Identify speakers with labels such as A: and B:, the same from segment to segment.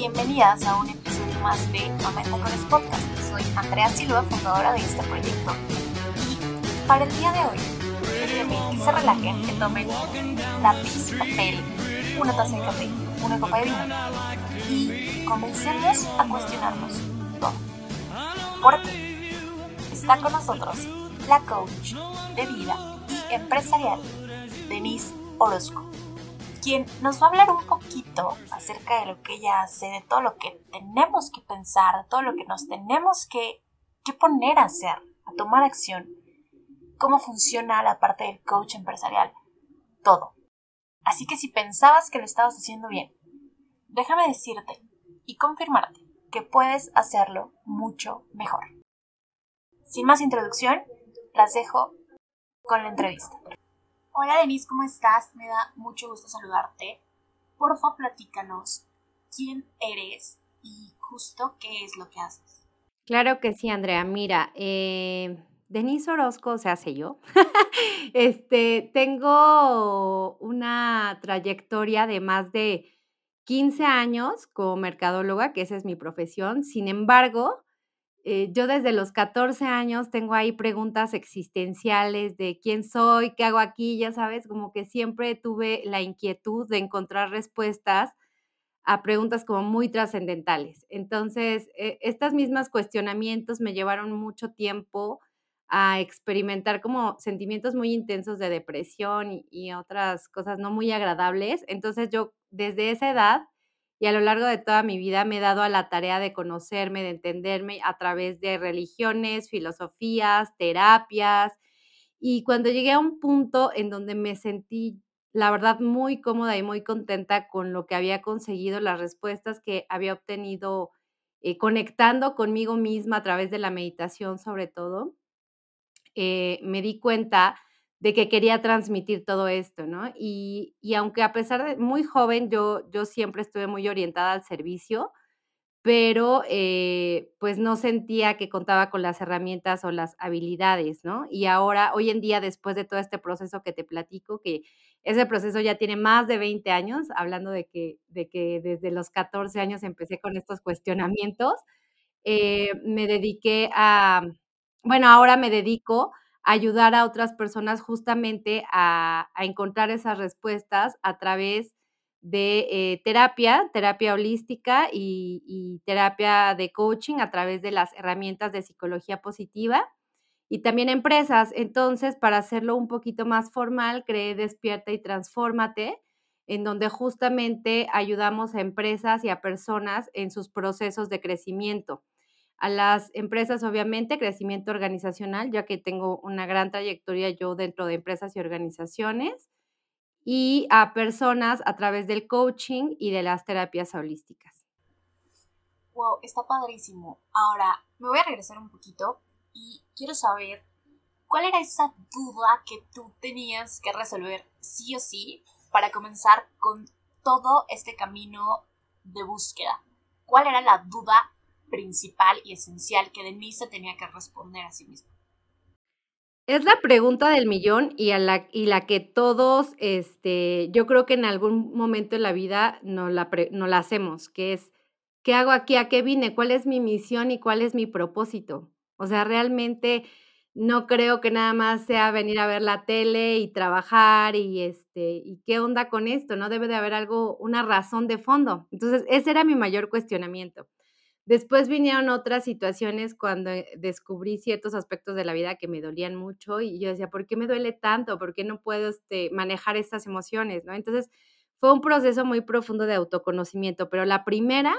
A: Bienvenidas a un episodio más de Aumenta con el Podcast. Soy Andrea Silva, fundadora de este proyecto. Y para el día de hoy, les que se relajen, que tomen lápiz, papel, una taza de café, una copa de vino y comencemos a cuestionarnos todo. Porque está con nosotros la coach de vida y empresarial, Denise Orozco quien nos va a hablar un poquito acerca de lo que ella hace, de todo lo que tenemos que pensar, de todo lo que nos tenemos que, poner a hacer, a tomar acción, cómo funciona la parte del coach empresarial, todo. Así que si pensabas que lo estabas haciendo bien, déjame decirte y confirmarte que puedes hacerlo mucho mejor. Sin más introducción, las dejo con la entrevista. Hola Denise, ¿cómo estás? Me da mucho gusto saludarte. Porfa, platícanos quién eres y justo qué es lo que haces.
B: Claro que sí, Andrea. Mira, eh, Denise Orozco se hace yo. este, tengo una trayectoria de más de 15 años como mercadóloga, que esa es mi profesión. Sin embargo, eh, yo desde los 14 años tengo ahí preguntas existenciales de quién soy, qué hago aquí, ya sabes, como que siempre tuve la inquietud de encontrar respuestas a preguntas como muy trascendentales. Entonces, eh, estas mismas cuestionamientos me llevaron mucho tiempo a experimentar como sentimientos muy intensos de depresión y, y otras cosas no muy agradables. Entonces, yo desde esa edad y a lo largo de toda mi vida me he dado a la tarea de conocerme, de entenderme a través de religiones, filosofías, terapias. Y cuando llegué a un punto en donde me sentí, la verdad, muy cómoda y muy contenta con lo que había conseguido, las respuestas que había obtenido eh, conectando conmigo misma a través de la meditación sobre todo, eh, me di cuenta de que quería transmitir todo esto, ¿no? Y, aunque a pesar de muy joven, yo, yo siempre estuve muy orientada al servicio, pero eh, pues no sentía que contaba con las herramientas o las habilidades, ¿no? Y ahora, hoy en día, después de todo este proceso que te platico, que ese proceso ya tiene más de 20 años, hablando de que, de que desde los 14 años empecé con estos cuestionamientos, eh, me dediqué a, bueno, ahora me dedico ayudar a otras personas justamente a, encontrar esas respuestas a través de eh, terapia, terapia holística y, y, terapia de coaching a través de las herramientas de psicología positiva y también empresas. Entonces, para hacerlo un poquito más formal, creé Despierta y Transfórmate, en donde justamente ayudamos a empresas y a personas en sus procesos de crecimiento a las empresas, obviamente, crecimiento organizacional, ya que tengo una gran trayectoria yo dentro de empresas y organizaciones, y a personas a través del coaching y de las terapias holísticas.
A: Wow, está padrísimo. Ahora, me voy a regresar un poquito y quiero saber cuál era esa duda que tú tenías que resolver sí o sí para comenzar con todo este camino de búsqueda. ¿Cuál era la duda principal y esencial que Denise tenía que responder a sí misma?
B: Es la pregunta del millón y, la, que todos, este, yo creo que en algún momento de la vida no la, no la hacemos, que es, ¿qué hago aquí? ¿A qué vine? ¿Cuál es mi misión y cuál es mi propósito? O sea, realmente no creo que nada más sea venir a ver la tele y trabajar y este, y qué onda con esto, ¿no? Debe de haber algo, una razón de fondo. Entonces, ese era mi mayor cuestionamiento. Después vinieron otras situaciones cuando eh, descubrí ciertos aspectos de la vida que me dolían mucho y yo decía, ¿por qué me duele tanto? ¿Por qué no puedo este, manejar estas emociones? ¿no? Entonces fue un proceso muy profundo de autoconocimiento, pero la primera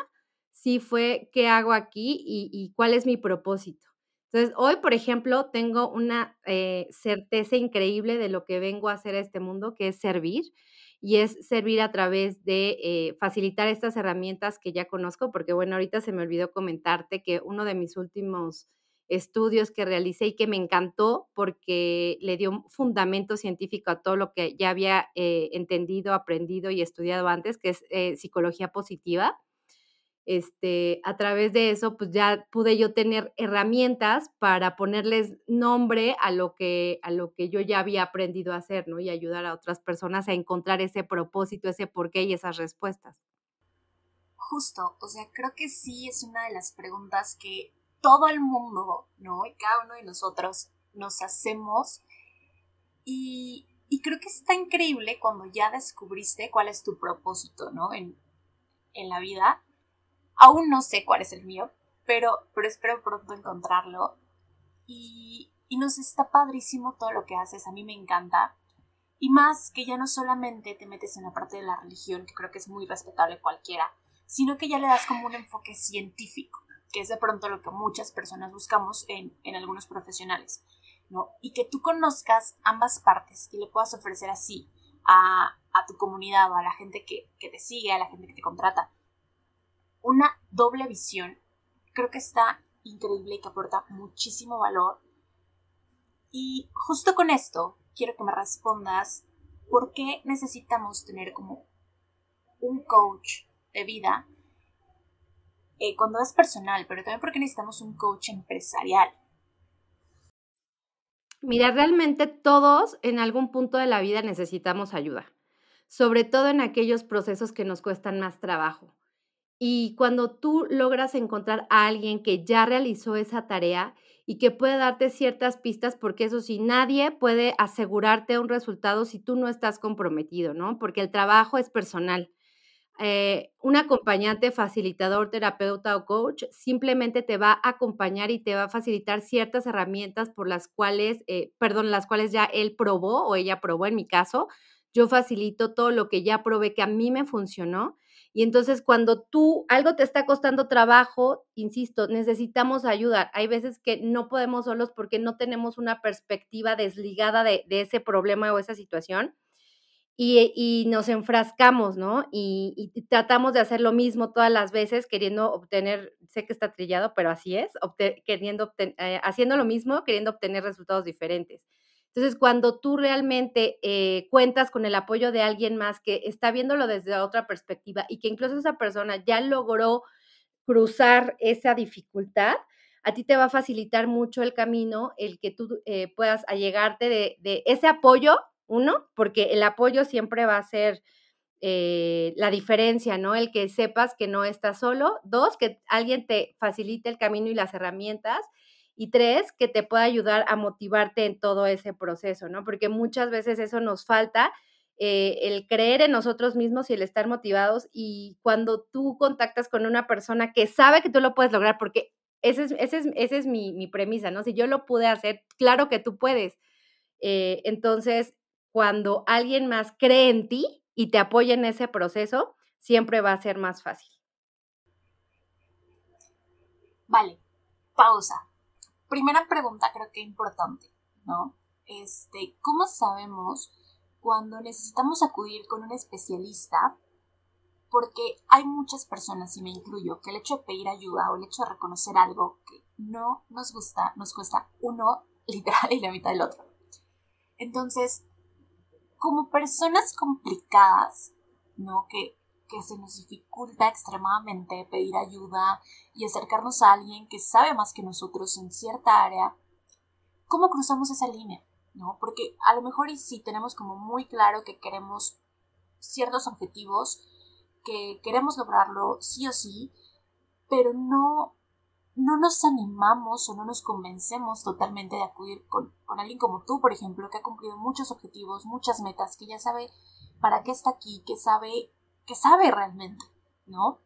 B: sí fue qué hago aquí y, cuál es mi propósito. Entonces, hoy, por ejemplo, tengo una eh, certeza increíble de lo que vengo a hacer a este mundo, que es servir y es servir a través de eh, facilitar estas herramientas que ya conozco, porque bueno, ahorita se me olvidó comentarte que uno de mis últimos estudios que realicé y que me encantó porque le dio un fundamento científico a todo lo que ya había eh, entendido, aprendido y estudiado antes, que es eh, psicología positiva este, a través de eso, pues ya pude yo tener herramientas para ponerles nombre a lo que, a lo que yo ya había aprendido a hacer, ¿no? Y ayudar a otras personas a encontrar ese propósito, ese porqué y esas respuestas.
A: justo, o sea, creo que sí es una de las preguntas que todo el mundo, ¿no? Y cada uno de nosotros nos hacemos. Y, y creo que está increíble cuando ya descubriste cuál es tu propósito, ¿no? En, en la vida. Aún no sé cuál es el mío, pero, pero espero pronto encontrarlo. Y, y nos está padrísimo todo lo que haces, a mí me encanta. Y más que ya no solamente te metes en la parte de la religión, que creo que es muy respetable cualquiera, sino que ya le das como un enfoque científico, que es de pronto lo que muchas personas buscamos en, en algunos profesionales, ¿no? Y que tú conozcas ambas partes y le puedas ofrecer así a, a tu comunidad o a la gente que, que te sigue, a la gente que te contrata, una doble visión, creo que está increíble y que aporta muchísimo valor. Y justo con esto, quiero que me respondas por qué necesitamos tener como un coach de vida eh, cuando es personal, pero también porque necesitamos un coach empresarial.
B: Mira, realmente todos en algún punto de la vida necesitamos ayuda, sobre todo en aquellos procesos que nos cuestan más trabajo. Y cuando tú logras encontrar a alguien que ya realizó esa tarea y que puede darte ciertas pistas, porque eso sí, nadie puede asegurarte un resultado si tú no estás comprometido, ¿no? Porque el trabajo es personal. Eh, un acompañante, facilitador, terapeuta o coach simplemente te va a acompañar y te va a facilitar ciertas herramientas por las cuales, eh, perdón, las cuales ya él probó o ella probó en mi caso. Yo facilito todo lo que ya probé que a mí me funcionó y entonces cuando tú algo te está costando trabajo, insisto, necesitamos ayuda. Hay veces que no podemos solos porque no tenemos una perspectiva desligada de, ese problema o esa situación. Y, nos enfrascamos, ¿no? Y, tratamos de hacer lo mismo todas las veces queriendo obtener, sé que está trillado, pero así es, queriendo eh, haciendo lo mismo, queriendo obtener resultados diferentes. Entonces, cuando tú realmente eh, cuentas con el apoyo de alguien más que está viéndolo desde otra perspectiva y que incluso esa persona ya logró cruzar esa dificultad, a ti te va a facilitar mucho el camino, el que tú eh, puedas allegarte de, de, ese apoyo, uno, porque el apoyo siempre va a ser eh, la diferencia, ¿no? El que sepas que no estás solo. Dos, que alguien te facilite el camino y las herramientas y tres, que te pueda ayudar a motivarte en todo ese proceso, ¿no? Porque muchas veces eso nos falta, eh, el creer en nosotros mismos y el estar motivados y cuando tú contactas con una persona que sabe que tú lo puedes lograr, porque esa es, ese es, mi, premisa, ¿no? Si yo lo pude hacer, claro que tú puedes. Eh, entonces, cuando alguien más cree en ti y te apoya en ese proceso, siempre va a ser más fácil.
A: Vale, pausa primera pregunta creo que importante, ¿no? Este, ¿cómo sabemos cuando necesitamos acudir con un especialista? Porque hay muchas personas, y me incluyo, que el hecho de pedir ayuda o el hecho de reconocer algo que no nos gusta, nos cuesta uno literal y la mitad del otro. Entonces, como personas complicadas, ¿no? Que que se nos dificulta extremadamente pedir ayuda y acercarnos a alguien que sabe más que nosotros en cierta área, ¿cómo cruzamos esa línea? ¿No? Porque a lo mejor y sí tenemos como muy claro que queremos ciertos objetivos, que queremos lograrlo sí o sí, pero no, no nos animamos o no nos convencemos totalmente de acudir con, con alguien como tú, por ejemplo, que ha cumplido muchos objetivos, muchas metas, que ya sabe para qué está aquí, que sabe que sabe realmente, ¿no?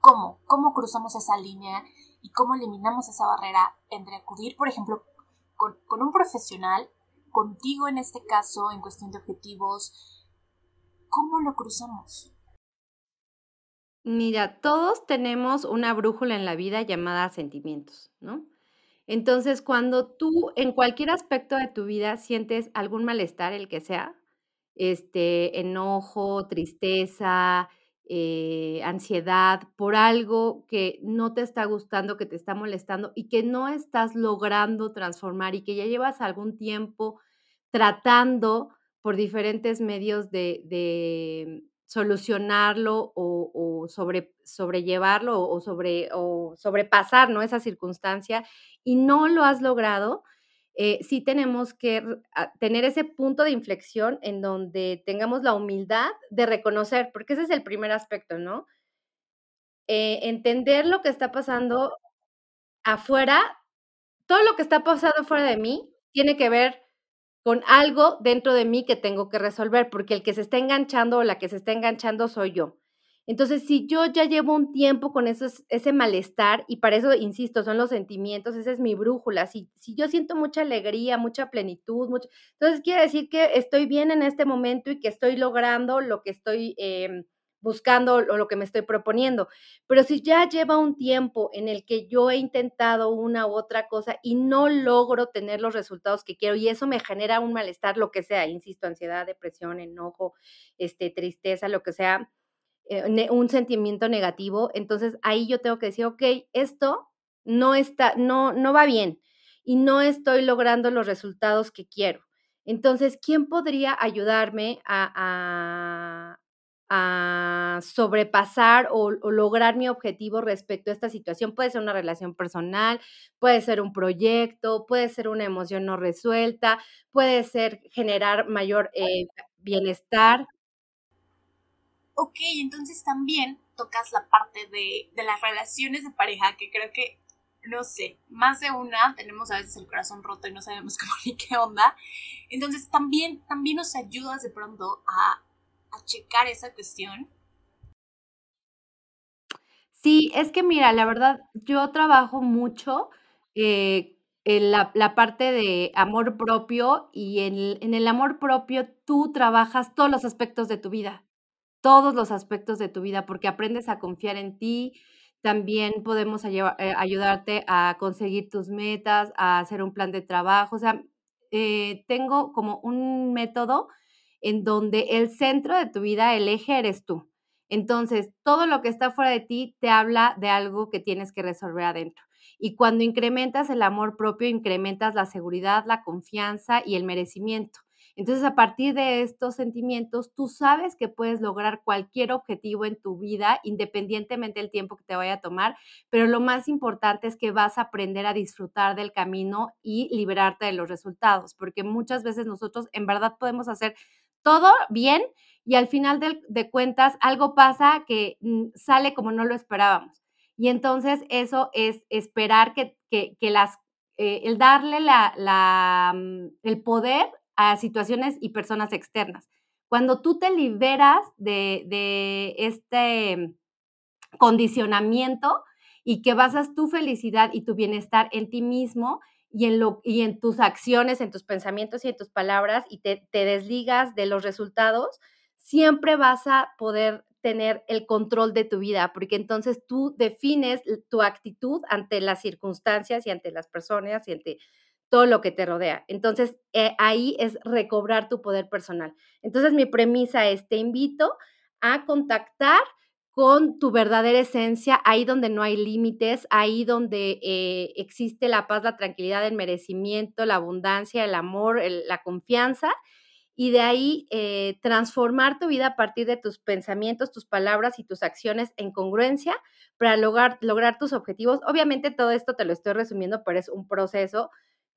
A: ¿Cómo? ¿Cómo cruzamos esa línea y cómo eliminamos esa barrera entre acudir, por ejemplo, con, un profesional, contigo en este caso, en cuestión de objetivos? ¿Cómo lo cruzamos?
B: Mira, todos tenemos una brújula en la vida llamada sentimientos, ¿no? Entonces, cuando tú en cualquier aspecto de tu vida sientes algún malestar, el que sea, este, enojo, tristeza, eh, ansiedad por algo que no te está gustando, que te está molestando y que no estás logrando transformar y que ya llevas algún tiempo tratando por diferentes medios de, solucionarlo o, sobre, sobrellevarlo o, sobre, o sobrepasar ¿no? esa circunstancia y no lo has logrado, eh, sí tenemos que tener ese punto de inflexión en donde tengamos la humildad de reconocer, porque ese es el primer aspecto, ¿no? eh, entender lo que está pasando afuera, todo lo que está pasando fuera de mí tiene que ver con algo dentro de mí que tengo que resolver, porque el que se está enganchando o la que se está enganchando soy yo. Entonces, si yo ya llevo un tiempo con ese malestar, y para eso, insisto, son los sentimientos, esa es mi brújula, si, si yo siento mucha alegría, mucha plenitud, mucho, entonces quiere decir que estoy bien en este momento y que estoy logrando lo que estoy em, buscando o lo que me estoy proponiendo. Pero si ya lleva un tiempo en el que yo he intentado una u otra cosa y no logro tener los resultados que quiero y eso me genera un malestar, lo que sea, insisto, ansiedad, depresión, enojo, este, tristeza, lo que sea, eh, un sentimiento negativo, entonces ahí yo tengo que decir, ok, esto no está, no, no va bien y no estoy logrando los resultados que quiero. Entonces, ¿quién podría ayudarme a, a sobrepasar o, lograr mi objetivo respecto a esta situación. Puede ser una relación personal, puede ser un proyecto, puede ser una emoción no resuelta, puede ser generar mayor eh, bienestar.
A: Ok, entonces también tocas la parte de, de las relaciones de pareja, que creo que, no sé, más de una tenemos a veces el corazón roto y no sabemos cómo ni qué onda. Entonces también, también nos ayudas de pronto a checar esa cuestión?
B: Sí, es que mira, la verdad, yo trabajo mucho eh, en la, parte de amor propio y en, en, el amor propio tú trabajas todos los aspectos de tu vida, todos los aspectos de tu vida, porque aprendes a confiar en ti, también podemos eh, ayudarte a conseguir tus metas, a hacer un plan de trabajo, o sea, eh, tengo como un método en donde el centro de tu vida, el eje eres tú. Entonces, todo lo que está fuera de ti te habla de algo que tienes que resolver adentro. Y cuando incrementas el amor propio, incrementas la seguridad, la confianza y el merecimiento. Entonces, a partir de estos sentimientos, tú sabes que puedes lograr cualquier objetivo en tu vida, independientemente del tiempo que te vaya a tomar, pero lo más importante es que vas a aprender a disfrutar del camino y liberarte de los resultados, porque muchas veces nosotros en verdad podemos hacer todo bien y al final de, cuentas algo pasa que mm, sale como no lo esperábamos. Y entonces eso es esperar que, las, eh, el darle la, mm, el poder a situaciones y personas externas. Cuando tú te liberas de, este condicionamiento y que basas tu felicidad y tu bienestar en ti mismo, y en, lo, y en tus acciones, en tus pensamientos y en tus palabras y te, te desligas de los resultados, siempre vas a poder tener el control de tu vida, porque entonces tú defines tu actitud ante las circunstancias y ante las personas y ante todo lo que te rodea. Entonces, eh, ahí es recobrar tu poder personal. Entonces, mi premisa es, te invito a contactar con tu verdadera esencia, ahí donde no hay límites, ahí donde eh, existe la paz, la tranquilidad, el merecimiento, la abundancia, el amor, la confianza, y de ahí eh, transformar tu vida a partir de tus pensamientos, tus palabras y tus acciones en congruencia para lograr, lograr tus objetivos. Obviamente todo esto te lo estoy resumiendo, pero es un proceso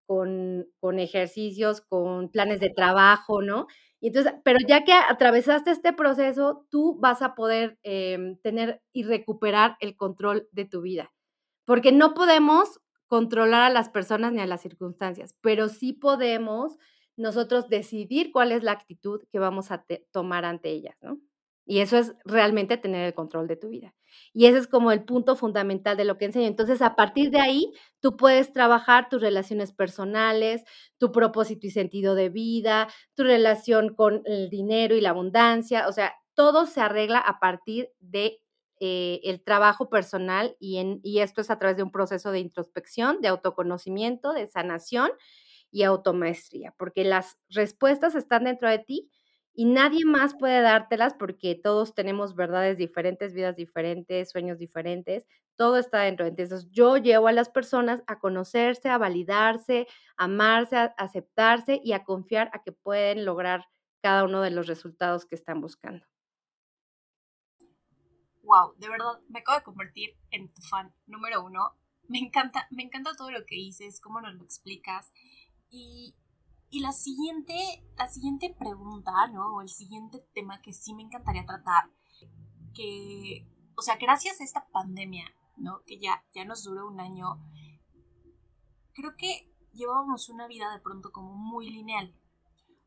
B: con, con ejercicios, con planes de trabajo, ¿no? Y entonces, pero ya que atravesaste este proceso, tú vas a poder em, tener y recuperar el control de tu vida. Porque no podemos controlar a las personas ni a las circunstancias, pero sí podemos nosotros decidir cuál es la actitud que vamos a tomar ante ellas, ¿no? Y eso es realmente tener el control de tu vida. Y ese es como el punto fundamental de lo que enseño. Entonces, a partir de ahí, tú puedes trabajar tus relaciones personales, tu propósito y sentido de vida, tu relación con el dinero y la abundancia. O sea, todo se arregla a partir de eh, el trabajo personal y, en, y esto es a través de un proceso de introspección, de autoconocimiento, de sanación y automaestría, porque las respuestas están dentro de ti y nadie más puede dártelas porque todos tenemos verdades diferentes, vidas diferentes, sueños diferentes, todo está dentro. Entonces yo llevo a las personas a conocerse, a validarse, a amarse, a aceptarse y a confiar a que pueden lograr cada uno de los resultados que están buscando.
A: Wow, de verdad, me acabo de convertir en tu fan número uno. Me encanta, me encanta todo lo que dices, cómo nos lo explicas. Y y la siguiente, la siguiente pregunta, ¿no? O el siguiente tema que sí me encantaría tratar, que o sea, gracias a esta pandemia, ¿no? Que ya, ya nos duró un año, creo que llevábamos una vida de pronto como muy lineal.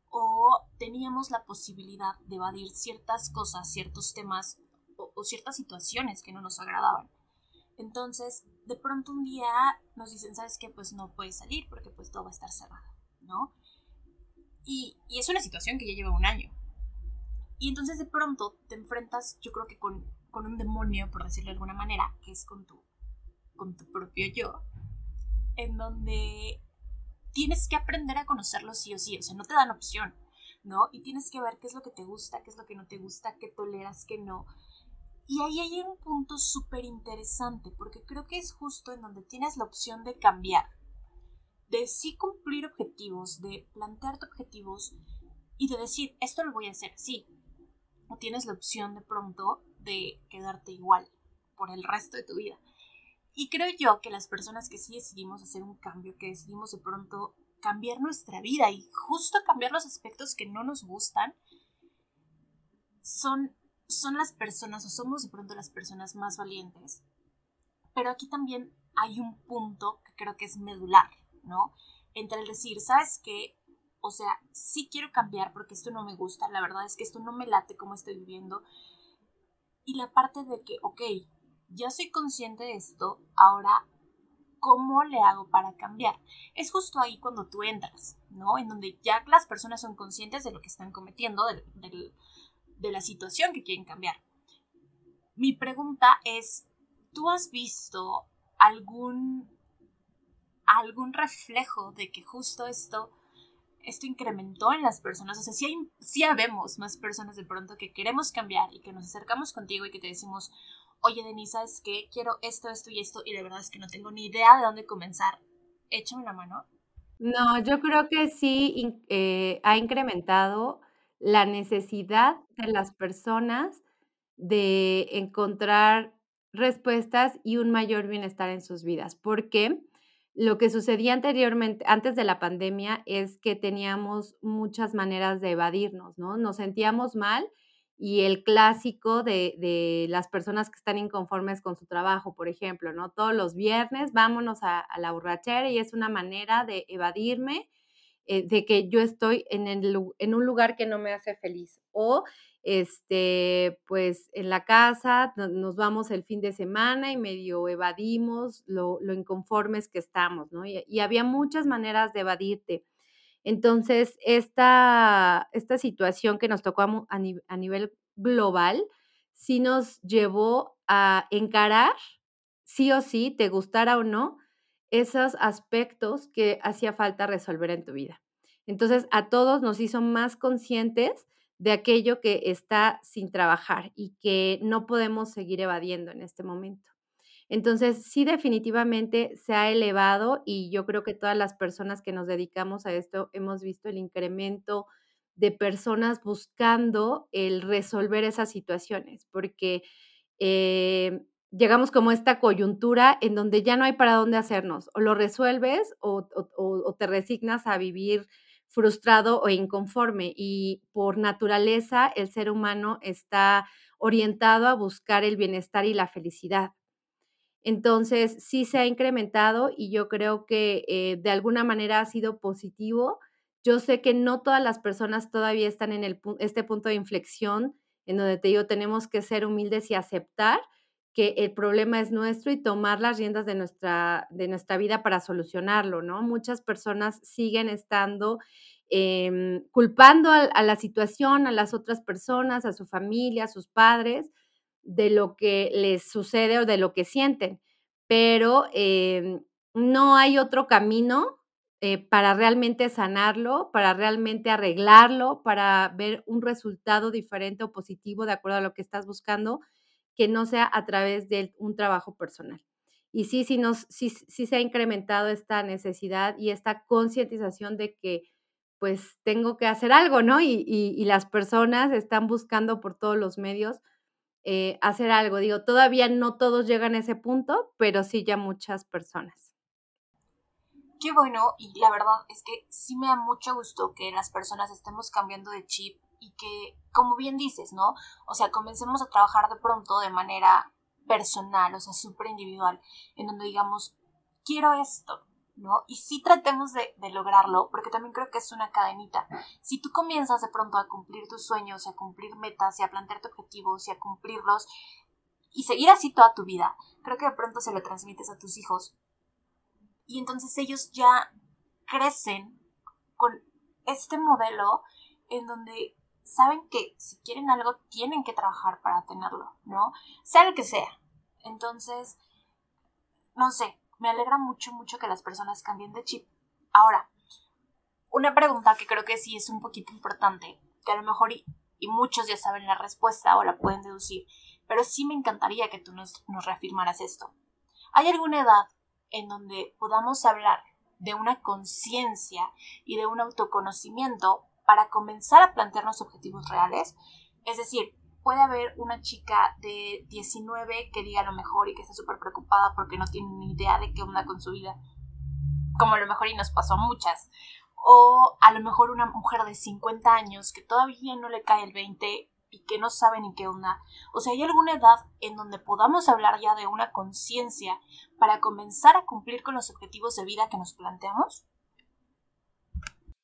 A: O teníamos la posibilidad de evadir ciertas cosas, ciertos temas o, ciertas situaciones que no nos agradaban. Entonces, de pronto un día nos dicen, ¿sabes qué? Pues no puedes salir porque pues todo va a estar cerrado, ¿no? Y, y, es una situación que ya lleva un año. Y entonces de pronto te enfrentas, yo creo que con, con un demonio, por decirlo de alguna manera, que es con tu, con tu propio yo, en donde tienes que aprender a conocerlo sí o sí, o sea, no te dan opción, ¿no? Y tienes que ver qué es lo que te gusta, qué es lo que no te gusta, qué toleras, qué no. Y ahí hay un punto súper interesante, porque creo que es justo en donde tienes la opción de cambiar, de sí cumplir objetivos, de plantearte objetivos y de decir, esto lo voy a hacer, sí. O tienes la opción de pronto de quedarte igual por el resto de tu vida. Y creo yo que las personas que sí decidimos hacer un cambio, que decidimos de pronto cambiar nuestra vida y justo cambiar los aspectos que no nos gustan, son son las personas o somos de pronto las personas más valientes. Pero aquí también hay un punto que creo que es medular, ¿no? Entre el decir, ¿sabes qué? O sea, sí quiero cambiar porque esto no me gusta, la verdad es que esto no me late como estoy viviendo. Y la parte de que, ok, ya soy consciente de esto, ahora, ¿cómo le hago para cambiar? Es justo ahí cuando tú entras, ¿no? En donde ya las personas son conscientes de lo que están cometiendo, del de la situación que quieren cambiar. Mi pregunta es, ¿tú has visto algún, algún reflejo de que justo esto, esto incrementó en las personas? O sea, si, hay, habemos más personas de pronto que queremos cambiar y que nos acercamos contigo y que te decimos, oye Denisa, es que quiero esto, esto y esto y de verdad es que no tengo ni idea de dónde comenzar. Échame una mano.
B: No, yo creo que sí eh, ha incrementado la necesidad de las personas de encontrar respuestas y un mayor bienestar en sus vidas, porque lo que sucedía anteriormente, antes de la pandemia, es que teníamos muchas maneras de evadirnos, ¿no? Nos sentíamos mal y el clásico de, de las personas que están inconformes con su trabajo, por ejemplo, ¿no? Todos los viernes vámonos a, la borrachera y es una manera de evadirme eh, de que yo estoy en, en un lugar que no me hace feliz. O, este, pues en la casa nos vamos el fin de semana y medio evadimos lo, inconformes que estamos, ¿no? Y, había muchas maneras de evadirte. Entonces, esta, esta situación que nos tocó a, a nivel global, sí nos llevó a encarar, sí o sí, te gustara o no, esos aspectos que hacía falta resolver en tu vida. Entonces, a todos nos hizo más conscientes de aquello que está sin trabajar y que no podemos seguir evadiendo en este momento. Entonces, sí, definitivamente se ha elevado y yo creo que todas las personas que nos dedicamos a esto hemos visto el incremento de personas buscando el resolver esas situaciones, porque eh, llegamos como a esta coyuntura en donde ya no hay para dónde hacernos. O lo resuelves o, te resignas a vivir frustrado o inconforme. Y por naturaleza el ser humano está orientado a buscar el bienestar y la felicidad. Entonces, sí se ha incrementado y yo creo que eh, de alguna manera ha sido positivo. Yo sé que no todas las personas todavía están en el, este punto de inflexión en donde te digo, tenemos que ser humildes y aceptar que el problema es nuestro y tomar las riendas de nuestra, de nuestra vida para solucionarlo, ¿no? Muchas personas siguen estando em, culpando a, la situación, a las otras personas, a su familia, a sus padres, de lo que les sucede o de lo que sienten, pero em, no hay otro camino eh, para realmente sanarlo, para realmente arreglarlo, para ver un resultado diferente o positivo de acuerdo a lo que estás buscando que no sea a través de un trabajo personal. Y sí, sí, nos, sí, sí se ha incrementado esta necesidad y esta concientización de que pues tengo que hacer algo, ¿no? Y, y, las personas están buscando por todos los medios eh, hacer algo. Digo, todavía no todos llegan a ese punto, pero sí ya muchas personas.
A: Qué bueno, y la verdad es que sí me da mucho gusto que las personas estemos cambiando de chip y que, como bien dices, ¿no? O sea, comencemos a trabajar de pronto de manera personal, o sea, súper individual, en donde digamos, quiero esto, ¿no? Y sí tratemos de, de, lograrlo, porque también creo que es una cadenita. Si tú comienzas de pronto a cumplir tus sueños, a cumplir metas, y a plantearte objetivos, y a cumplirlos, y seguir así toda tu vida, creo que de pronto se lo transmites a tus hijos. Y entonces ellos ya crecen con este modelo en donde saben que si quieren algo tienen que trabajar para tenerlo, ¿no? Sea lo que sea. Entonces, no sé, me alegra mucho, mucho que las personas cambien de chip. Ahora, una pregunta que creo que sí es un poquito importante, que a lo mejor y, muchos ya saben la respuesta o la pueden deducir, pero sí me encantaría que tú nos, nos reafirmaras esto. ¿Hay alguna edad en donde podamos hablar de una conciencia y de un autoconocimiento para comenzar a plantearnos objetivos reales. Es decir, puede haber una chica de 19 que diga lo mejor y que esté súper preocupada porque no tiene ni idea de qué onda con su vida, como a lo mejor y nos pasó a muchas. O a lo mejor una mujer de 50 años que todavía no le cae el 20 y que no sabe ni qué onda. O sea, ¿hay alguna edad en donde podamos hablar ya de una conciencia para comenzar a cumplir con los objetivos de vida que nos planteamos?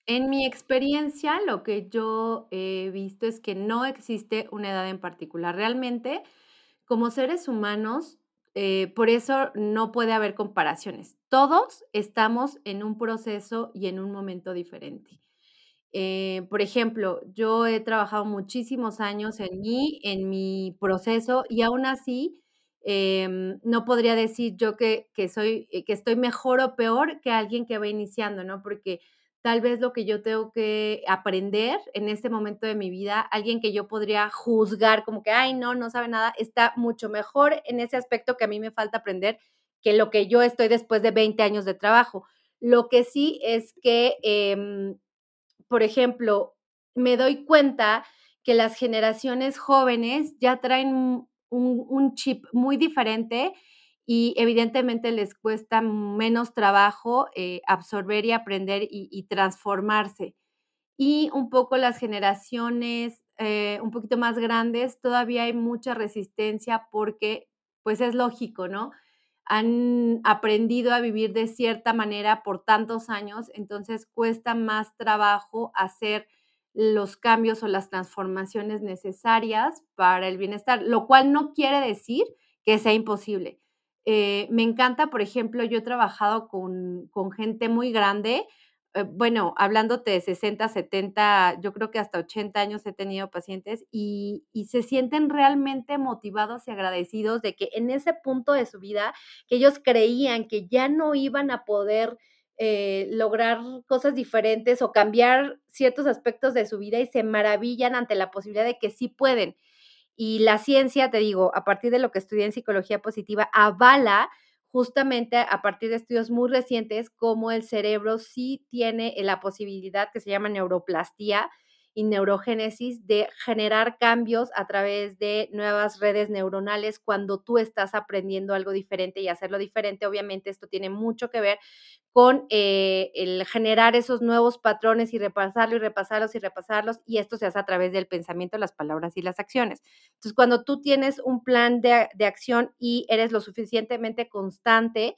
B: En mi experiencia, lo que yo he visto es que no existe una edad en particular. Realmente, como seres humanos, eh, por eso no puede haber comparaciones. Todos estamos en un proceso y en un momento diferente. Eh, por ejemplo, yo he trabajado muchísimos años en mí, en mi proceso, y aún así em, no podría decir yo que, que, soy, que estoy mejor o peor que alguien que va iniciando, ¿no? Porque tal vez lo que yo tengo que aprender en este momento de mi vida, alguien que yo podría juzgar como que, ay, no, no sabe nada, está mucho mejor en ese aspecto que a mí me falta aprender que lo que yo estoy después de 20 años de trabajo. Lo que sí es que, em, por ejemplo, me doy cuenta que las generaciones jóvenes ya traen un, un chip muy diferente y evidentemente les cuesta menos trabajo eh, absorber y aprender y, transformarse. Y un poco las generaciones eh, un poquito más grandes, todavía hay mucha resistencia porque, pues es lógico, ¿no? Han aprendido a vivir de cierta manera por tantos años, entonces cuesta más trabajo hacer los cambios o las transformaciones necesarias para el bienestar, lo cual no quiere decir que sea imposible eh, me encanta, por ejemplo, yo he trabajado con, gente muy grande, eh, bueno, hablándote de 60, 70, yo creo que hasta 80 años he tenido pacientes y, se sienten realmente motivados y agradecidos de que en ese punto de su vida, que ellos creían que ya no iban a poder eh, lograr cosas diferentes o cambiar ciertos aspectos de su vida y se maravillan ante la posibilidad de que sí pueden. Y la ciencia, te digo, a partir de lo que estudié en psicología positiva, avala justamente a partir de estudios muy recientes cómo el cerebro sí tiene la posibilidad que se llama neuroplastía y neurogénesis de generar cambios a través de nuevas redes neuronales cuando tú estás aprendiendo algo diferente y hacerlo diferente. Obviamente esto tiene mucho que ver con eh, el generar esos nuevos patrones y repasarlos y repasarlos y repasarlos, y esto se hace a través del pensamiento, las palabras y las acciones. Entonces, cuando tú tienes un plan de, de acción y eres lo suficientemente constante,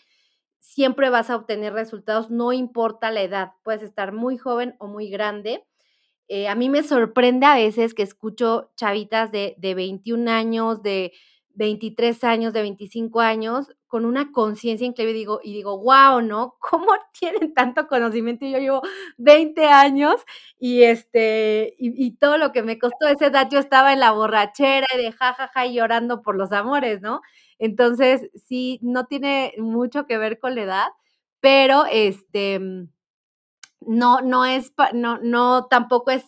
B: siempre vas a obtener resultados, no importa la edad, puedes estar muy joven o muy grande. Eh, a mí me sorprende a veces que escucho chavitas de, de 21 años, de 23 años, de 25 años, con una conciencia increíble y digo, y digo, wow, ¿no? ¿Cómo tienen tanto conocimiento? Yo llevo 20 años y este, y, todo lo que me costó esa edad, yo estaba en la borrachera y de jajaja y llorando por los amores, ¿no? Entonces, sí, no tiene mucho que ver con la edad, pero este, no, no es, no, no, tampoco es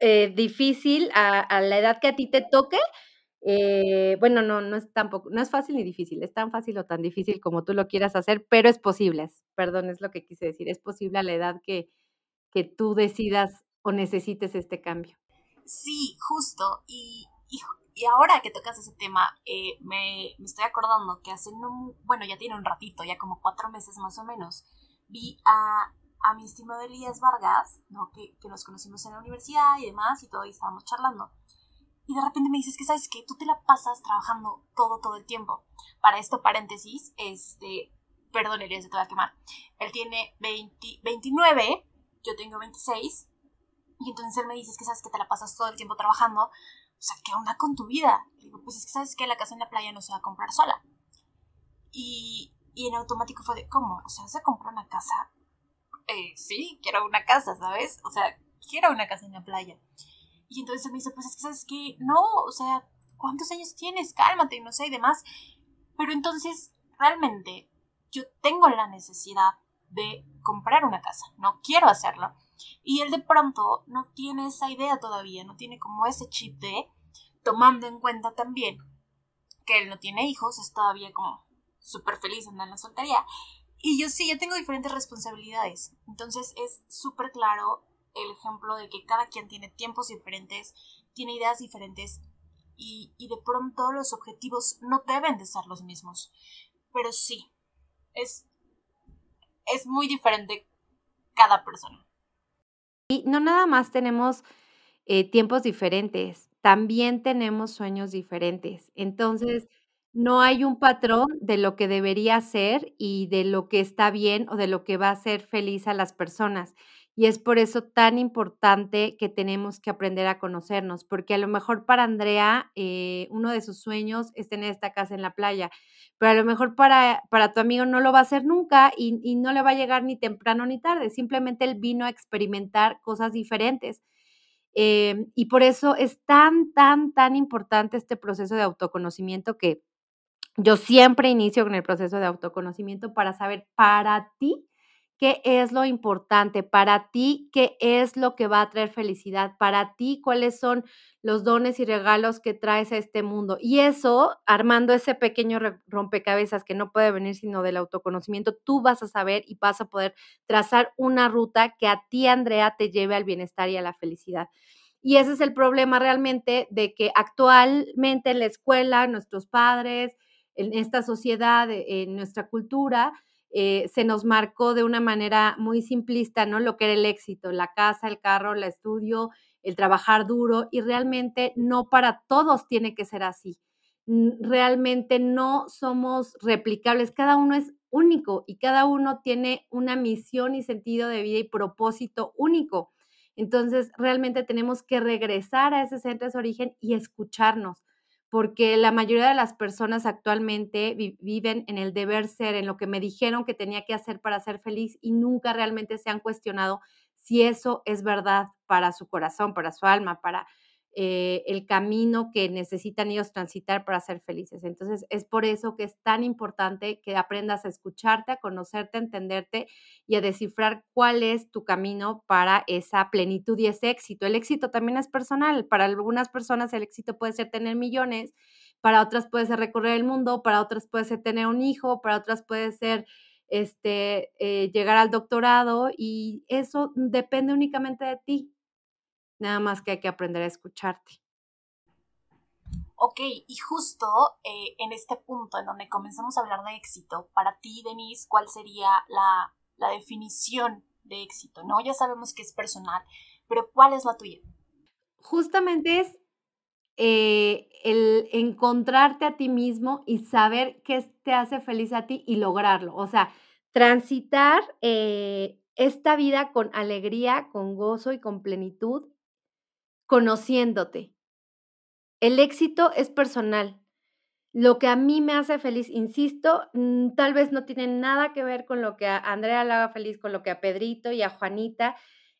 B: eh, difícil a, la edad que a ti te toque, eh, bueno, no, no es tampoco, no es fácil ni difícil, es tan fácil o tan difícil como tú lo quieras hacer, pero es posible, perdón, es lo que quise decir, es posible a la edad que, que tú decidas o necesites este cambio.
A: Sí, justo, y, y, ahora que tocas ese tema, eh, me, me, estoy acordando que hace, no, bueno, ya tiene un ratito, ya como cuatro meses más o menos, vi a, a mi estimado Elías Vargas, ¿no? que, que nos conocimos en la universidad y demás, y todo, y estábamos charlando y de repente me dices que, ¿sabes qué? Tú te la pasas trabajando todo, todo el tiempo. Para esto, paréntesis, este, perdón, Elías, te va a quemar. Él tiene 20, 29, yo tengo 26, y entonces él me dice que, ¿sabes que Te la pasas todo el tiempo trabajando. O sea, ¿qué onda con tu vida? Le digo, pues es que, ¿sabes que La casa en la playa no se va a comprar sola. Y, y en automático fue de, ¿cómo? O sea, ¿se compra una casa? Eh, sí, quiero una casa, ¿sabes? O sea, quiero una casa en la playa. Y entonces me dice, pues es que, ¿sabes qué? No, o sea, ¿cuántos años tienes? Cálmate, no sé, y demás. Pero entonces, realmente, yo tengo la necesidad de comprar una casa, no quiero hacerlo. Y él de pronto no tiene esa idea todavía, no tiene como ese chip de, tomando en cuenta también que él no tiene hijos, es todavía como súper feliz andando en la soltería. Y yo sí, yo tengo diferentes responsabilidades. Entonces es súper claro el ejemplo de que cada quien tiene tiempos diferentes, tiene ideas diferentes y, de pronto los objetivos no deben de ser los mismos. Pero sí, es, es muy diferente cada persona.
B: Y no nada más tenemos eh, tiempos diferentes, también tenemos sueños diferentes. Entonces, no hay un patrón de lo que debería ser y de lo que está bien o de lo que va a hacer feliz a las personas. Y es por eso tan importante que tenemos que aprender a conocernos, porque a lo mejor para Andrea eh, uno de sus sueños es tener esta casa en la playa, pero a lo mejor para, para tu amigo no lo va a hacer nunca y, y no le va a llegar ni temprano ni tarde, simplemente él vino a experimentar cosas diferentes. Eh, y por eso es tan, tan, tan importante este proceso de autoconocimiento que yo siempre inicio con el proceso de autoconocimiento para saber para ti qué es lo importante para ti, qué es lo que va a traer felicidad para ti, cuáles son los dones y regalos que traes a este mundo. Y eso, armando ese pequeño rompecabezas que no puede venir sino del autoconocimiento, tú vas a saber y vas a poder trazar una ruta que a ti, Andrea, te lleve al bienestar y a la felicidad. Y ese es el problema realmente de que actualmente en la escuela, nuestros padres, en esta sociedad, en nuestra cultura, eh, se nos marcó de una manera muy simplista, ¿no? Lo que era el éxito, la casa, el carro, el estudio, el trabajar duro, y realmente no para todos tiene que ser así. Realmente no somos replicables, cada uno es único y cada uno tiene una misión y sentido de vida y propósito único. Entonces, realmente tenemos que regresar a ese centro de origen y escucharnos porque la mayoría de las personas actualmente viven en el deber ser, en lo que me dijeron que tenía que hacer para ser feliz y nunca realmente se han cuestionado si eso es verdad para su corazón, para su alma, para eh, el camino que necesitan ellos transitar para ser felices. Entonces, es por eso que es tan importante que aprendas a escucharte, a conocerte, a entenderte y a descifrar cuál es tu camino para esa plenitud y ese éxito. El éxito también es personal. Para algunas personas el éxito puede ser tener millones, para otras puede ser recorrer el mundo, para otras puede ser tener un hijo, para otras puede ser este, eh, llegar al doctorado y eso depende únicamente de ti. Nada más que hay que aprender a escucharte.
A: Ok, y justo eh, en este punto en donde comenzamos a hablar de éxito, para ti, Denise, ¿cuál sería la, definición de éxito? ¿No? Ya sabemos que es personal, pero ¿cuál es la tuya?
B: Justamente es eh, el encontrarte a ti mismo y saber qué te hace feliz a ti y lograrlo. O sea, transitar eh, esta vida con alegría, con gozo y con plenitud conociéndote. El éxito es personal. Lo que a mí me hace feliz, insisto, mm, tal vez no tiene nada que ver con lo que a Andrea le haga feliz, con lo que a Pedrito y a Juanita.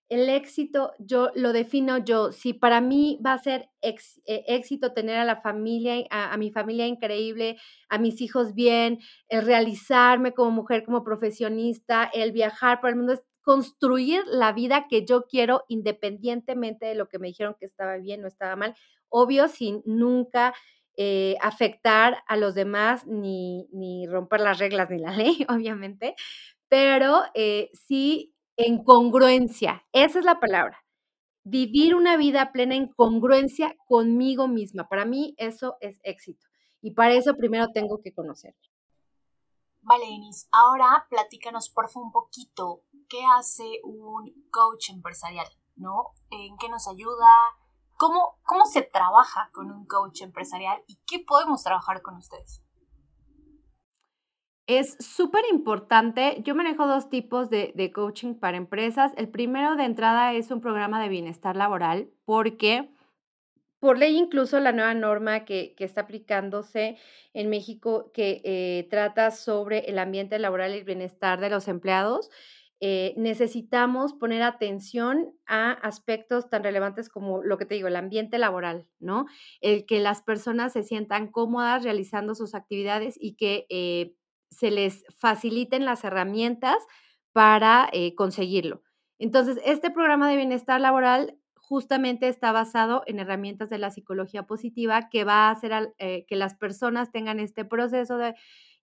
B: El éxito yo lo defino yo. Si para mí va a ser eh, éxito tener a la familia, a, mi familia increíble, a mis hijos bien, el realizarme como mujer, como profesionista, el viajar por el mundo, construir la vida que yo quiero independientemente de lo que me dijeron que estaba bien o estaba mal, obvio sin nunca eh, afectar a los demás ni, ni, romper las reglas ni la ley, obviamente, pero eh, sí en congruencia, esa es la palabra. Vivir una vida plena en congruencia conmigo misma. Para mí eso es éxito. Y para eso primero tengo que conocerme.
A: Vale, Denis, ahora platícanos por favor un poquito qué hace un coach empresarial, ¿no? ¿En qué nos ayuda? ¿cómo, ¿cómo se trabaja con un coach empresarial y qué podemos trabajar con ustedes?
B: Es súper importante. Yo manejo dos tipos de, de, coaching para empresas. El primero de entrada es un programa de bienestar laboral porque por ley incluso la nueva norma que, está aplicándose en México que eh, trata sobre el ambiente laboral y el bienestar de los empleados, eh, necesitamos poner atención a aspectos tan relevantes como lo que te digo, el ambiente laboral, ¿no? El que las personas se sientan cómodas realizando sus actividades y que eh, se les faciliten las herramientas para conseguirlo. Entonces, este programa de bienestar laboral justamente está basado en herramientas de la psicología positiva que va a hacer eh, que las personas tengan este proceso de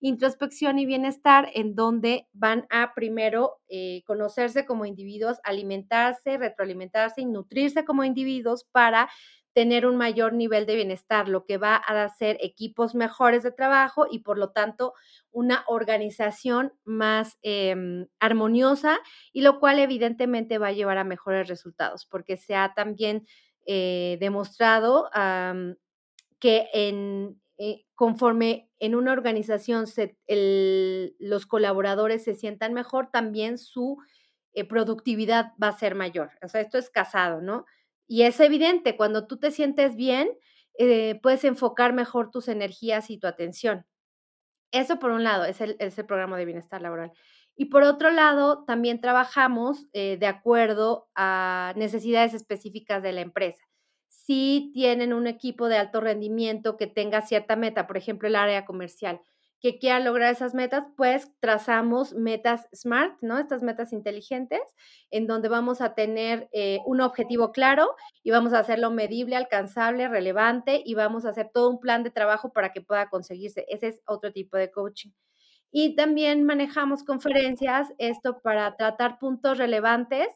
B: introspección y bienestar en donde van a primero eh, conocerse como individuos, alimentarse, retroalimentarse y nutrirse como individuos para tener un mayor nivel de bienestar, lo que va a hacer equipos mejores de trabajo y por lo tanto una organización más em, armoniosa y lo cual evidentemente va a llevar a mejores resultados porque se ha también eh, demostrado que en, eh, conforme en una organización los colaboradores se sientan mejor, también su eh, productividad va a ser mayor. O sea, esto es casado, ¿no? Y es evidente, cuando tú te sientes bien, eh, puedes enfocar mejor tus energías y tu atención. Eso por un lado, es el, programa de bienestar laboral. Y por otro lado, también trabajamos de acuerdo a necesidades específicas de la empresa. Si tienen un equipo de alto rendimiento que tenga cierta meta, por ejemplo, el área comercial, que quiera lograr esas metas, pues trazamos metas SMART, ¿no? Estas metas inteligentes, en donde vamos a tener eh, un objetivo claro y vamos a hacerlo medible, alcanzable, relevante y vamos a hacer todo un plan de trabajo para que pueda conseguirse. Ese es otro tipo de coaching. Y también manejamos conferencias, esto para tratar puntos relevantes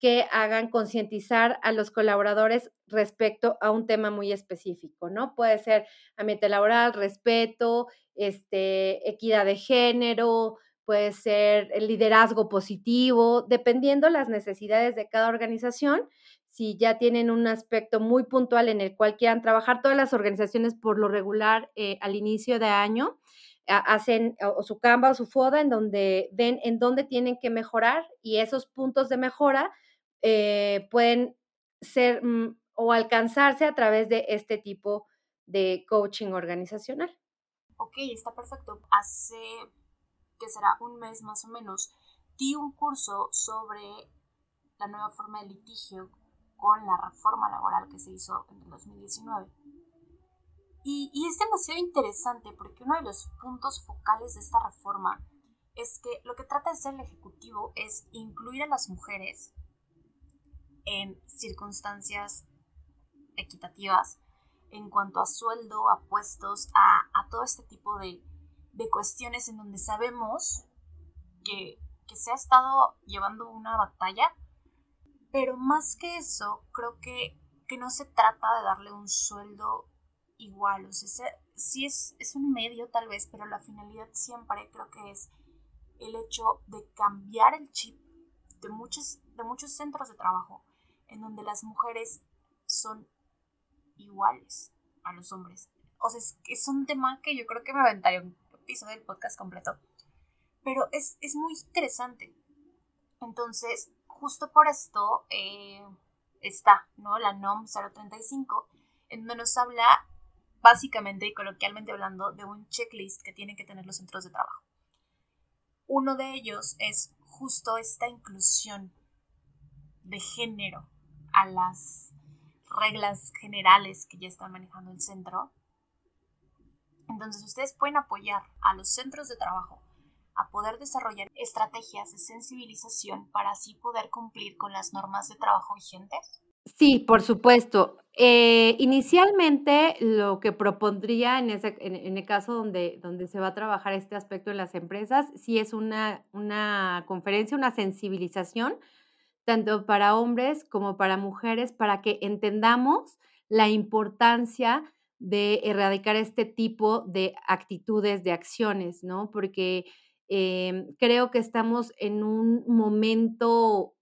B: que hagan concientizar a los colaboradores respecto a un tema muy específico, ¿no? Puede ser ambiente laboral, respeto, este, equidad de género, puede ser el liderazgo positivo, dependiendo las necesidades de cada organización. Si ya tienen un aspecto muy puntual en el cual quieran trabajar, todas las organizaciones por lo regular eh, al inicio de año hacen o, su Canva o su FODA en donde ven en dónde tienen que mejorar y esos puntos de mejora eh, pueden ser mm, o alcanzarse a través de este tipo de coaching organizacional.
A: Ok, está perfecto. Hace, que será un mes más o menos, di un curso sobre la nueva forma de litigio con la reforma laboral que se hizo en el 2019. Y, y, es demasiado interesante porque uno de los puntos focales de esta reforma es que lo que trata de hacer el Ejecutivo es incluir a las mujeres en circunstancias equitativas en cuanto a sueldo, a puestos, a, todo este tipo de, cuestiones en donde sabemos que, se ha estado llevando una batalla, pero más que eso, creo que, no se trata de darle un sueldo igual, o sea, sí es, es un medio tal vez, pero la finalidad siempre creo que es el hecho de cambiar el chip de muchos, de muchos centros de trabajo en donde las mujeres son iguales a los hombres. O sea, es, un tema que yo creo que me aventaría un episodio del podcast completo. Pero es, muy interesante. Entonces, justo por esto eh, está, ¿no? La NOM 035, en donde nos habla básicamente y coloquialmente hablando de un checklist que tienen que tener los centros de trabajo. Uno de ellos es justo esta inclusión de género a las reglas generales que ya están manejando el centro. Entonces ustedes pueden apoyar a los centros de trabajo a poder desarrollar estrategias de sensibilización para así poder cumplir con las normas de trabajo vigentes.
B: Sí, por supuesto. Eh, inicialmente lo que propondría en, ese, en, el caso donde, donde se va a trabajar este aspecto en las empresas, sí es una, una conferencia, una sensibilización tanto para hombres como para mujeres, para que entendamos la importancia de erradicar este tipo de actitudes, de acciones, ¿no? Porque em, creo que estamos en un momento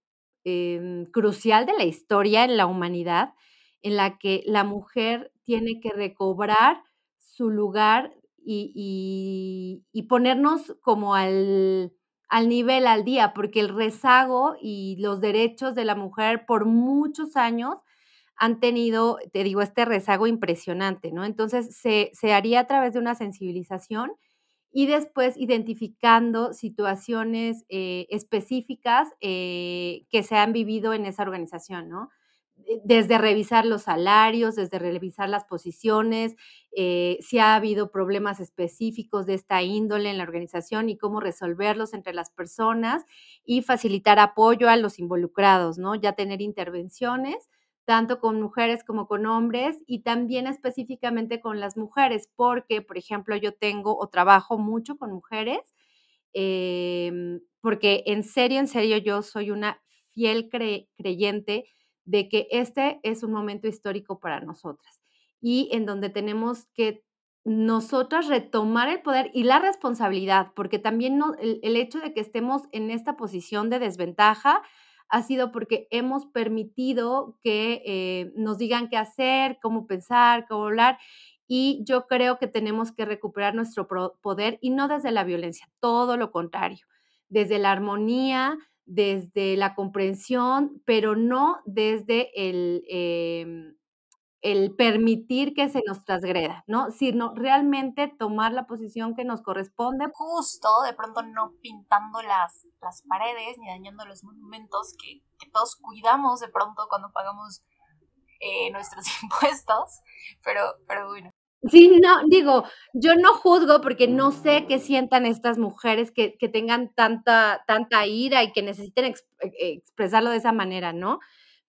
B: em, crucial de la historia en la humanidad en la que la mujer tiene que recobrar su lugar y, ponernos como al, al nivel, al día, porque el rezago y los derechos de la mujer por muchos años han tenido, te digo, este rezago impresionante, ¿no? Entonces, se, se haría a través de una sensibilización y después identificando situaciones eh, específicas eh, que se han vivido en esa organización, ¿no? Desde revisar los salarios, desde revisar las posiciones, eh, si ha habido problemas específicos de esta índole en la organización y cómo resolverlos entre las personas y facilitar apoyo a los involucrados, ¿no? Ya tener intervenciones tanto con mujeres como con hombres y también específicamente con las mujeres, porque, por ejemplo, yo tengo o trabajo mucho con mujeres, em, porque en serio, en serio, yo soy una fiel creyente de que este es un momento histórico para nosotras y en donde tenemos que nosotras retomar el poder y la responsabilidad, porque también el hecho de que estemos en esta posición de desventaja, ha sido porque hemos permitido que eh, nos digan qué hacer, cómo pensar, cómo hablar. Y yo creo que tenemos que recuperar nuestro poder y no desde la violencia, todo lo contrario, desde la armonía, desde la comprensión, pero no desde el, em, el permitir que se nos transgreda, ¿no? Sino realmente tomar la posición que nos corresponde.
A: Justo, de pronto no pintando las, las paredes ni dañando los monumentos que, todos cuidamos de pronto cuando pagamos eh, nuestros impuestos, pero, pero bueno.
B: Sí, no, digo, yo no juzgo porque no sé qué sientan estas mujeres que, que tengan tanta, tanta ira y que necesiten e, expresarlo de esa manera, ¿no?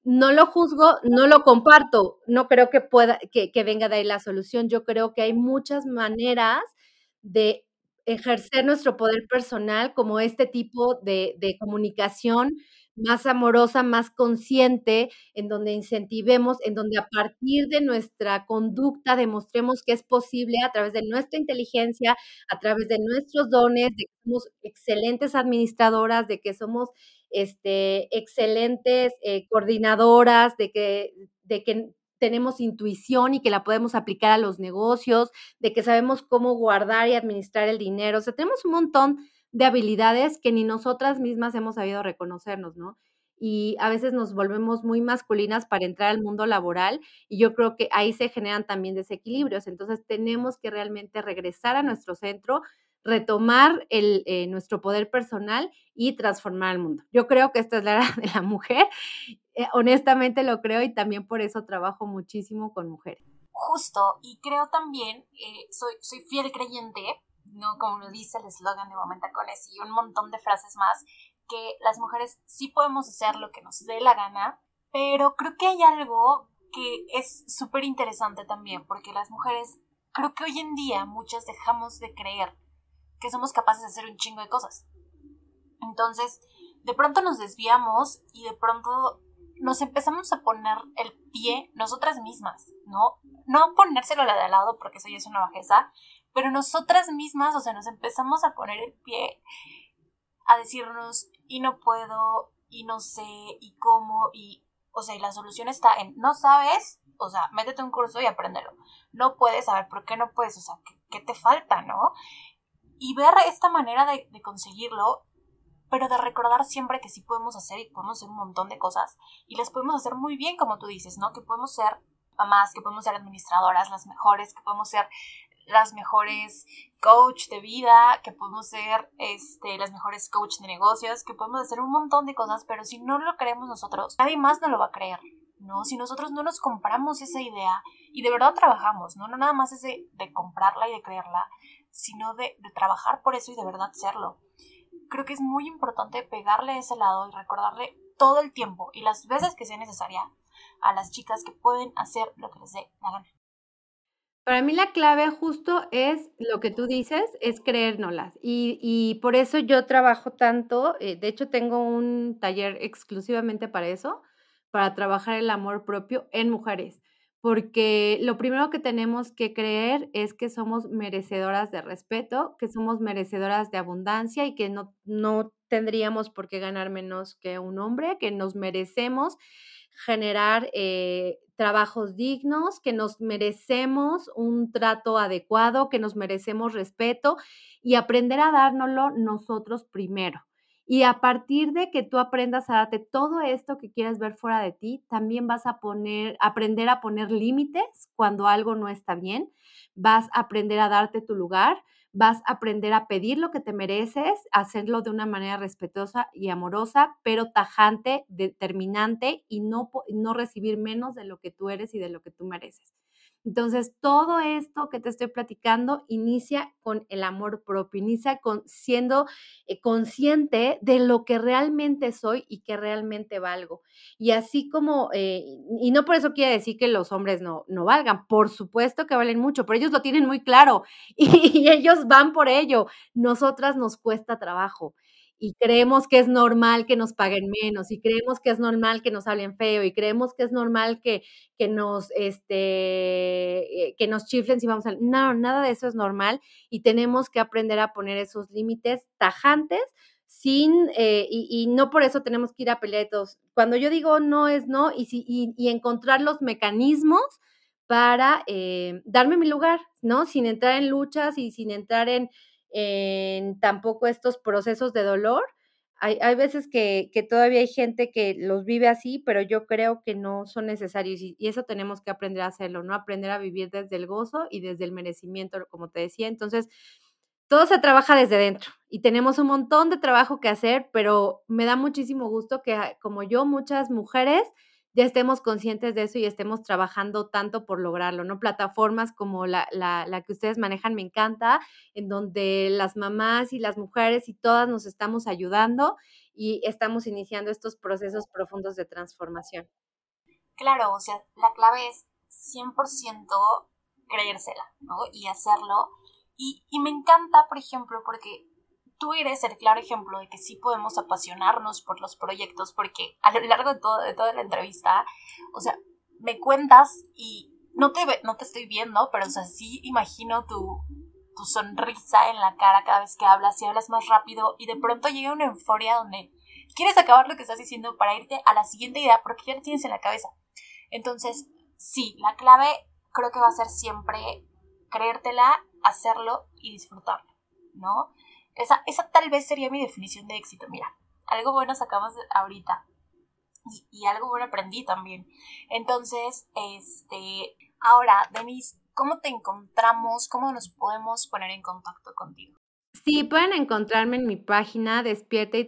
B: no lo juzgo, no lo comparto, no creo que pueda, que, venga de ahí la solución. Yo creo que hay muchas maneras de ejercer nuestro poder personal como este tipo de, de comunicación más amorosa, más consciente, en donde incentivemos, en donde a partir de nuestra conducta demostremos que es posible a través de nuestra inteligencia, a través de nuestros dones, de que somos excelentes administradoras, de que somos este, excelentes eh, coordinadoras, de que, de que tenemos intuición y que la podemos aplicar a los negocios, de que sabemos cómo guardar y administrar el dinero. O sea, tenemos un montón de habilidades que ni nosotras mismas hemos sabido reconocernos, ¿no? Y a veces nos volvemos muy masculinas para entrar al mundo laboral y yo creo que ahí se generan también desequilibrios. Entonces tenemos que realmente regresar a nuestro centro, retomar el, eh, nuestro poder personal y transformar el mundo. Yo creo que esta es la era de la mujer. Eh, honestamente lo creo y también por eso trabajo muchísimo con mujeres.
A: Justo, y creo también, eh, soy, soy fiel creyente, ¿no? Como lo dice el eslogan de Momentacones y un montón de frases más, que las mujeres sí podemos hacer lo que nos dé la gana, pero creo que hay algo que es súper interesante también, porque las mujeres, creo que hoy en día muchas dejamos de creer que somos capaces de hacer un chingo de cosas. Entonces, de pronto nos desviamos y de pronto nos empezamos a poner el pie nosotras mismas, ¿no? No ponérselo la de al lado porque eso ya es una bajeza, pero nosotras mismas, o sea, nos empezamos a poner el pie a decirnos, y no puedo, y no sé, y cómo, y, o sea, y la solución está en, no sabes, o sea, métete un curso y apréndelo. No puedes saber por qué no puedes, o sea, ¿qué, te falta, no? y ver esta manera de, conseguirlo, pero de recordar siempre que sí podemos hacer y podemos hacer un montón de cosas y las podemos hacer muy bien, como tú dices, ¿no? Que podemos ser mamás, que podemos ser administradoras las mejores, que podemos ser las mejores coach de vida, que podemos ser este, las mejores coach de negocios, que podemos hacer un montón de cosas, pero si no lo creemos nosotros, nadie más no lo va a creer, ¿no? Si nosotros no nos compramos esa idea y de verdad trabajamos, ¿no? No nada más es de comprarla y de creerla, sino de, trabajar por eso y de verdad serlo. Creo que es muy importante pegarle ese lado y recordarle todo el tiempo y las veces que sea necesaria a las chicas que pueden hacer lo que les dé la gana.
B: Para mí la clave justo es lo que tú dices, es creérnoslas. Y, y por eso yo trabajo tanto, eh, de hecho tengo un taller exclusivamente para eso, para trabajar el amor propio en mujeres porque lo primero que tenemos que creer es que somos merecedoras de respeto, que somos merecedoras de abundancia y que no, no tendríamos por qué ganar menos que un hombre, que nos merecemos generar eh, trabajos dignos, que nos merecemos un trato adecuado, que nos merecemos respeto y aprender a dárnoslo nosotros primero. Y a partir de que tú aprendas a darte todo esto que quieres ver fuera de ti, también vas a poner, aprender a poner límites cuando algo no está bien, vas a aprender a darte tu lugar, vas a aprender a pedir lo que te mereces, hacerlo de una manera respetuosa y amorosa, pero tajante, determinante y no, no recibir menos de lo que tú eres y de lo que tú mereces. Entonces, todo esto que te estoy platicando inicia con el amor propio, inicia con siendo eh, consciente de lo que realmente soy y que realmente valgo. Y así como, eh, y no por eso quiere decir que los hombres no, no valgan, por supuesto que valen mucho, pero ellos lo tienen muy claro y ellos van por ello. Nosotras nos cuesta trabajo y creemos que es normal que nos paguen menos y creemos que es normal que nos hablen feo y creemos que es normal que, que nos este eh, que nos chiflen si vamos a no nada de eso es normal y tenemos que aprender a poner esos límites tajantes sin eh, y, no por eso tenemos que ir a pelear todos. Cuando yo digo no es no y, si, y, encontrar los mecanismos para eh, darme mi lugar no sin entrar en luchas y sin entrar en en tampoco estos procesos de dolor. Hay, hay veces que, que, todavía hay gente que los vive así, pero yo creo que no son necesarios y, y, eso tenemos que aprender a hacerlo, ¿no? Aprender a vivir desde el gozo y desde el merecimiento, como te decía. Entonces, todo se trabaja desde dentro y tenemos un montón de trabajo que hacer, pero me da muchísimo gusto que como yo, muchas mujeres ya estemos conscientes de eso y estemos trabajando tanto por lograrlo, ¿no? Plataformas como la, la, que ustedes manejan me encanta, en donde las mamás y las mujeres y todas nos estamos ayudando y estamos iniciando estos procesos profundos de transformación.
A: Claro, o sea, la clave es 100% creérsela, ¿no? Y hacerlo. Y, y me encanta, por ejemplo, porque tú eres el claro ejemplo de que sí podemos apasionarnos por los proyectos, porque a lo largo de, todo, de toda la entrevista, o sea, me cuentas y no te, no te estoy viendo, pero sí imagino tu, tu sonrisa en la cara cada vez que hablas y hablas más rápido y de pronto llega una euforia donde quieres acabar lo que estás diciendo para irte a la siguiente idea porque ya lo tienes en la cabeza. Entonces, sí, la clave creo que va a ser siempre creértela, hacerlo y disfrutarlo, ¿no? Esa, esa tal vez sería mi definición de éxito. Mira, algo bueno sacamos ahorita. Y, algo bueno aprendí también. Entonces, este, ahora, Denise, ¿cómo te encontramos? ¿Cómo nos podemos poner en contacto contigo?
B: Sí, pueden encontrarme en mi página despierta y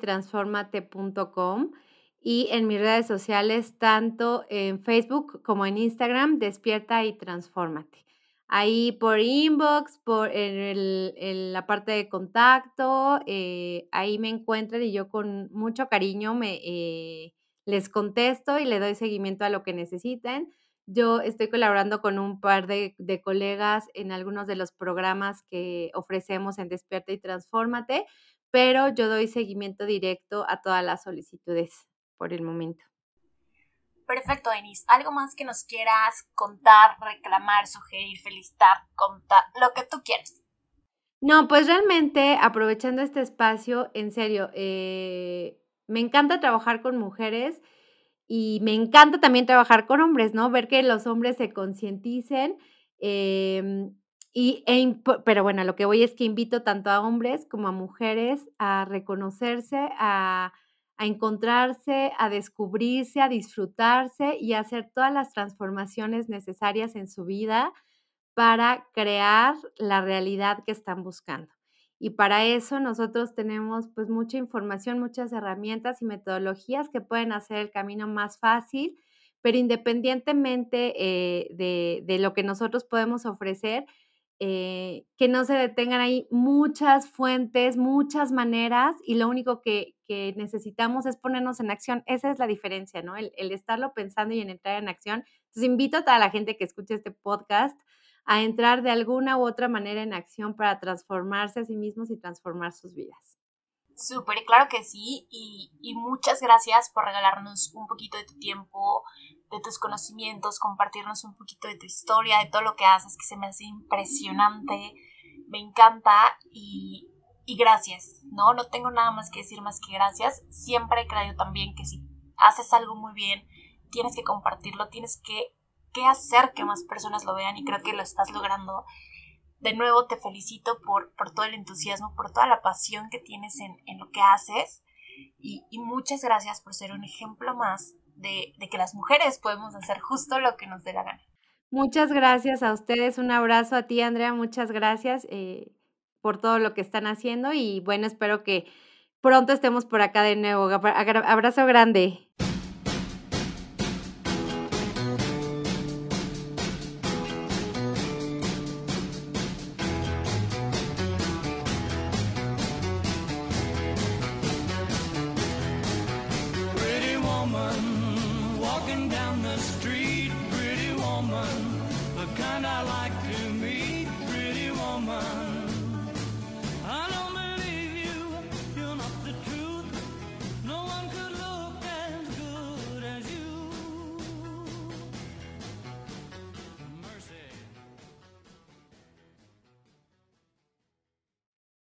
B: y en mis redes sociales, tanto en Facebook como en Instagram, despierta y transformate ahí por inbox, por en, la parte de contacto, eh, ahí me encuentran y yo con mucho cariño me, eh, les contesto y le doy seguimiento a lo que necesiten. Yo estoy colaborando con un par de, de colegas en algunos de los programas que ofrecemos en Despierta y Transfórmate, pero yo doy seguimiento directo a todas las solicitudes por el momento.
A: Perfecto, Denise. ¿Algo más que nos quieras contar, reclamar, sugerir, felicitar, contar, lo que tú quieras?
B: No, pues realmente aprovechando este espacio, en serio, eh, me encanta trabajar con mujeres y me encanta también trabajar con hombres, ¿no? Ver que los hombres se concienticen. Em, y, e pero bueno, lo que voy es que invito tanto a hombres como a mujeres a reconocerse, a a encontrarse, a descubrirse, a disfrutarse y a hacer todas las transformaciones necesarias en su vida para crear la realidad que están buscando. Y para eso nosotros tenemos pues mucha información, muchas herramientas y metodologías que pueden hacer el camino más fácil, pero independientemente eh, de, lo que nosotros podemos ofrecer, eh, que no se detengan ahí muchas fuentes, muchas maneras y lo único que, necesitamos es ponernos en acción. Esa es la diferencia, ¿no? El, estarlo pensando y en entrar en acción. Entonces invito a toda la gente que escuche este podcast a entrar de alguna u otra manera en acción para transformarse a sí mismos y transformar sus vidas.
A: Súper, claro que sí, y, y muchas gracias por regalarnos un poquito de tu tiempo, de tus conocimientos, compartirnos un poquito de tu historia, de todo lo que haces, que se me hace impresionante, me encanta y, y gracias, ¿no? No tengo nada más que decir más que gracias. Siempre he creído también que si haces algo muy bien, tienes que compartirlo, tienes que qué hacer que más personas lo vean y creo que lo estás logrando. De nuevo te felicito por, por todo el entusiasmo, por toda la pasión que tienes en, en lo que haces y, y, muchas gracias por ser un ejemplo más de, de que las mujeres podemos hacer justo lo que nos dé la gana.
B: Muchas gracias a ustedes, un abrazo a ti Andrea, muchas gracias eh, por todo lo que están haciendo y bueno, espero que pronto estemos por acá de nuevo. Abrazo grande.